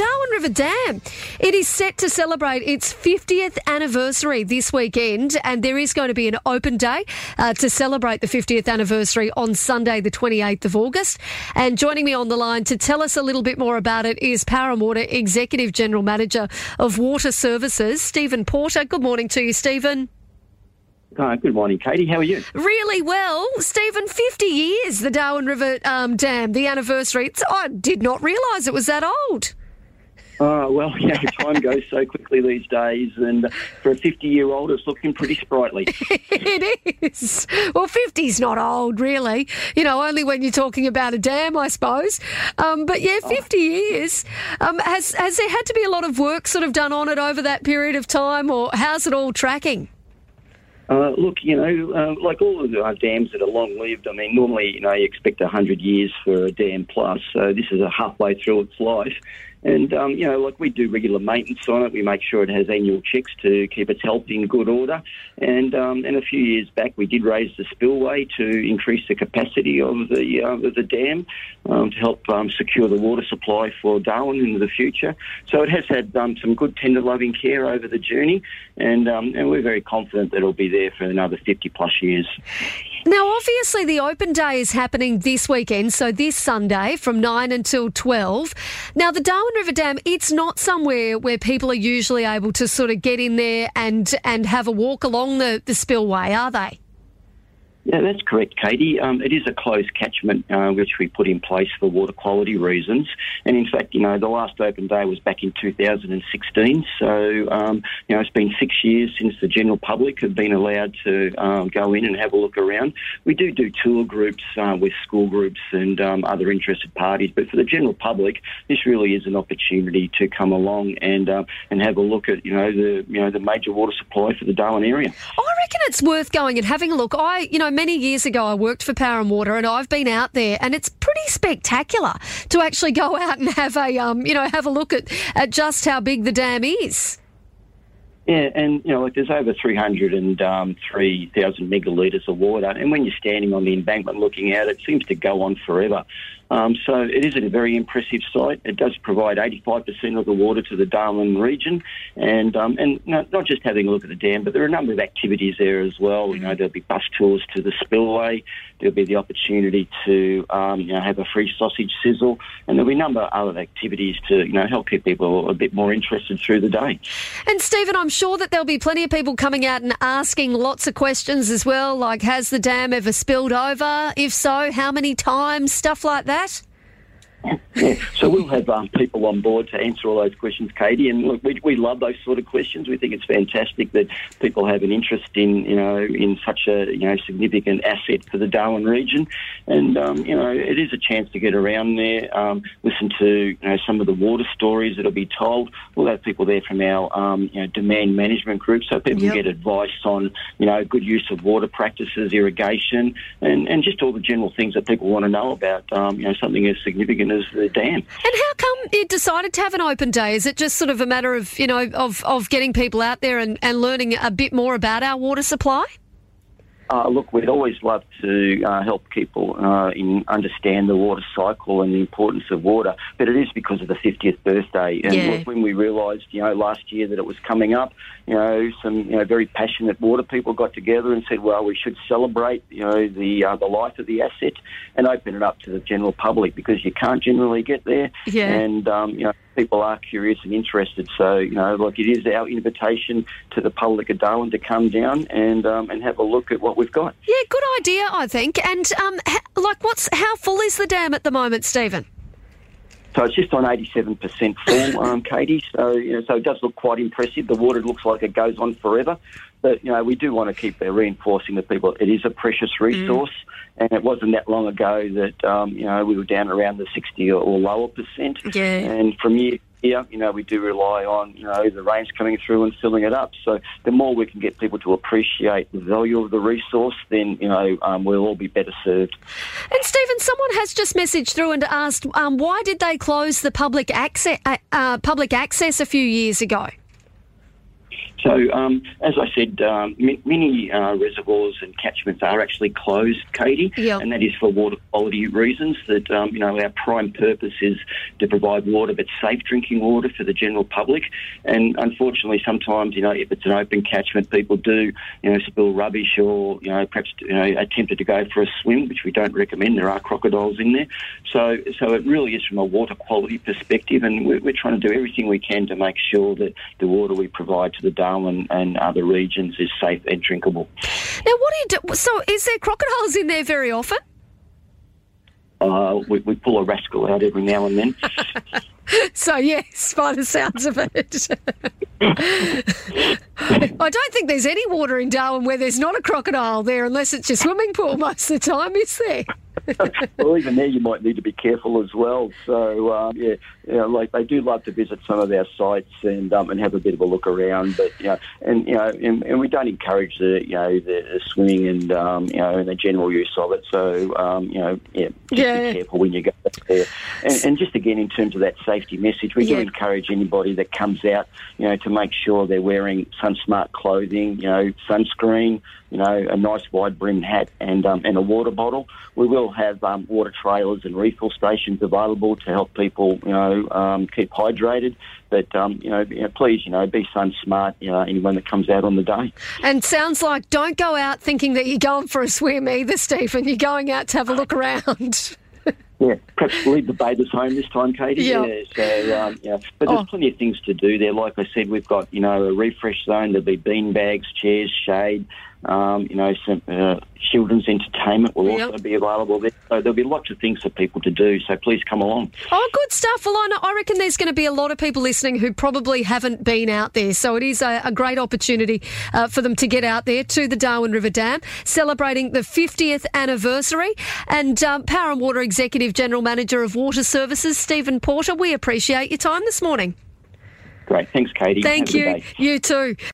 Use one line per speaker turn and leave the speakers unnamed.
Darwin River Dam. It is set to celebrate its 50th anniversary this weekend, and there is going to be an open day uh, to celebrate the 50th anniversary on Sunday, the 28th of August. And joining me on the line to tell us a little bit more about it is Power and Water Executive General Manager of Water Services, Stephen Porter. Good morning to you, Stephen.
Uh, good morning, Katie. How are you?
Really well. Stephen, 50 years, the Darwin River um, Dam, the anniversary. It's, I did not realise it was that old.
Oh, well, yeah, time goes so quickly these days, and for a 50 year old, it's looking pretty sprightly.
it is. Well, 50's not old, really. You know, only when you're talking about a dam, I suppose. Um, but yeah, 50 oh. years. Um, has, has there had to be a lot of work sort of done on it over that period of time, or how's it all tracking?
Uh, look, you know, uh, like all of the uh, dams that are long lived, I mean, normally, you know, you expect 100 years for a dam plus, so this is a halfway through its life. And, um, you know, like we do regular maintenance on it. We make sure it has annual checks to keep its health in good order. And, um, and a few years back, we did raise the spillway to increase the capacity of the, uh, of the dam um, to help um, secure the water supply for Darwin into the future. So it has had um, some good tender loving care over the journey. And, um, and we're very confident that it'll be there for another 50 plus years.
Now, obviously, the open day is happening this weekend, so this Sunday from 9 until 12. Now, the Darwin River Dam, it's not somewhere where people are usually able to sort of get in there and, and have a walk along the, the spillway, are they?
Yeah, that's correct, Katie. Um, it is a closed catchment uh, which we put in place for water quality reasons. And in fact, you know, the last open day was back in 2016. So, um, you know, it's been six years since the general public have been allowed to um, go in and have a look around. We do do tour groups uh, with school groups and um, other interested parties, but for the general public, this really is an opportunity to come along and uh, and have a look at you know the you know the major water supply for the Darwin area.
I reckon it's worth going and having a look. I you know many years ago, I worked for Power and Water, and I've been out there, and it's pretty spectacular to actually go out and have a, um, you know, have a look at, at just how big the dam is.
Yeah, and you know, like there's over 303,000 um, megalitres of water, and when you're standing on the embankment looking out, it seems to go on forever. Um, so it is a very impressive site. It does provide 85% of the water to the Darwin region, and um, and not, not, just having a look at the dam, but there are a number of activities there as well. You know, there'll be bus tours to the spillway. There'll be the opportunity to um, you know have a free sausage sizzle, and there'll be a number of other activities to you know help keep people a bit more interested through the day.
And Stephen, I'm sure that there'll be plenty of people coming out and asking lots of questions as well, like has the dam ever spilled over? If so, how many times? Stuff like that that?
Yeah. So we'll have um, people on board to answer all those questions, Katie. And look, we, we love those sort of questions. We think it's fantastic that people have an interest in you know in such a you know significant asset for the Darwin region. And um, you know it is a chance to get around there, um, listen to you know some of the water stories that'll be told. We'll have people there from our um, you know demand management group, so people yep. get advice on you know good use of water practices, irrigation, and, and just all the general things that people want to know about um, you know something as significant as the dam. And
how come it decided to have an open day? Is it just sort of a matter of, you know, of, of getting people out there and, and learning a bit more about our water supply?
Uh, look, we'd always love to uh, help people uh, in understand the water cycle and the importance of water, but it is because of the 50th birthday. And yeah. when we realised, you know, last year that it was coming up, you know, some you know very passionate water people got together and said, well, we should celebrate, you know, the uh, the life of the asset and open it up to the general public because you can't generally get there.
Yeah.
And um, you know people are curious and interested. So, you know, like it is our invitation to the public of Darwin to come down and um, and have a look at what we've got.
Yeah, good idea, I think. And um, like, what's how full is the dam at the moment, Stephen?
So it's just on 87% full, um, Katie. So, you know, so it does look quite impressive. The water looks like it goes on forever. But, you know, we do want to keep reinforcing to people it is a precious mm. resource. Mm. And it wasn't that long ago that, um, you know, we were down around the 60 or, lower percent.
Yeah.
And from year here, you know, we do rely on, you know, the rains coming through and filling it up. So the more we can get people to appreciate the value of the resource, then, you know, um, we'll all be better served.
And Stephen, someone has just messaged through and asked, um, why did they close the public access, uh, uh, public access a few years ago?
So, um, as I said, um, many uh, reservoirs and catchments are actually closed, Katie,
yep.
and that is for water quality reasons. That um, you know, our prime purpose is to provide water, but safe drinking water for the general public. And unfortunately, sometimes you know, if it's an open catchment, people do you know spill rubbish or you know perhaps you know attempted to go for a swim, which we don't recommend. There are crocodiles in there, so so it really is from a water quality perspective, and we're, we're trying to do everything we can to make sure that the water we provide to the Darwin and other regions is safe and drinkable.
Now, what do you do? So, is there crocodiles in there very often?
Uh, we, we, pull a rascal out every now and then.
so, yes, by the sounds of it. I don't think there's any water in Darwin where there's not a crocodile there, unless it's your swimming pool most of the time, is there?
well, even there, you might need to be careful as well. So, um, yeah, you know, like they do love to visit some of our sites and um, and have a bit of a look around. But you know, and you know, and, and we don't encourage the you know the, the swimming and um, you know and the general use of it. So, um, you know, yeah, just
yeah.
be careful when you go there. And, and, just again, in terms of that safety message, we
yeah.
do encourage anybody that comes out, you know, to make sure they're wearing sun smart clothing, you know, sunscreen, you know, a nice wide brimmed hat and um, and a water bottle. We will have um, water trailers and refill stations available to help people, you know, um, keep hydrated. But um, you, know, you know, please, you know, be sun smart. You know, anyone that comes out on the day.
And sounds like don't go out thinking that you're going for a swim either, Stephen. You're going out to have a look around.
Yeah, perhaps leave the bathers home this time, Katie.
Yep.
Yeah. So, um, yeah. But there's
Oh.
plenty of things to do there. Like I said, we've got, you know, a refresh zone. There'll be bean bags, chairs, shade. Um, you know, some uh, children's entertainment will
Yep.
also be available there. So there'll be lots of things for people to do. So please come along.
Oh, good stuff. Well, I, know, I reckon there's going to be a lot of people listening who probably haven't been out there. So it is a, a great opportunity uh, for them to get out there to the Darwin River Dam, celebrating the 50th anniversary. And um, Power and Water Executive General Manager of Water Services, Stephen Porter, we appreciate your time this morning.
Great. Thanks, Katie.
Thank
Have
you. You too.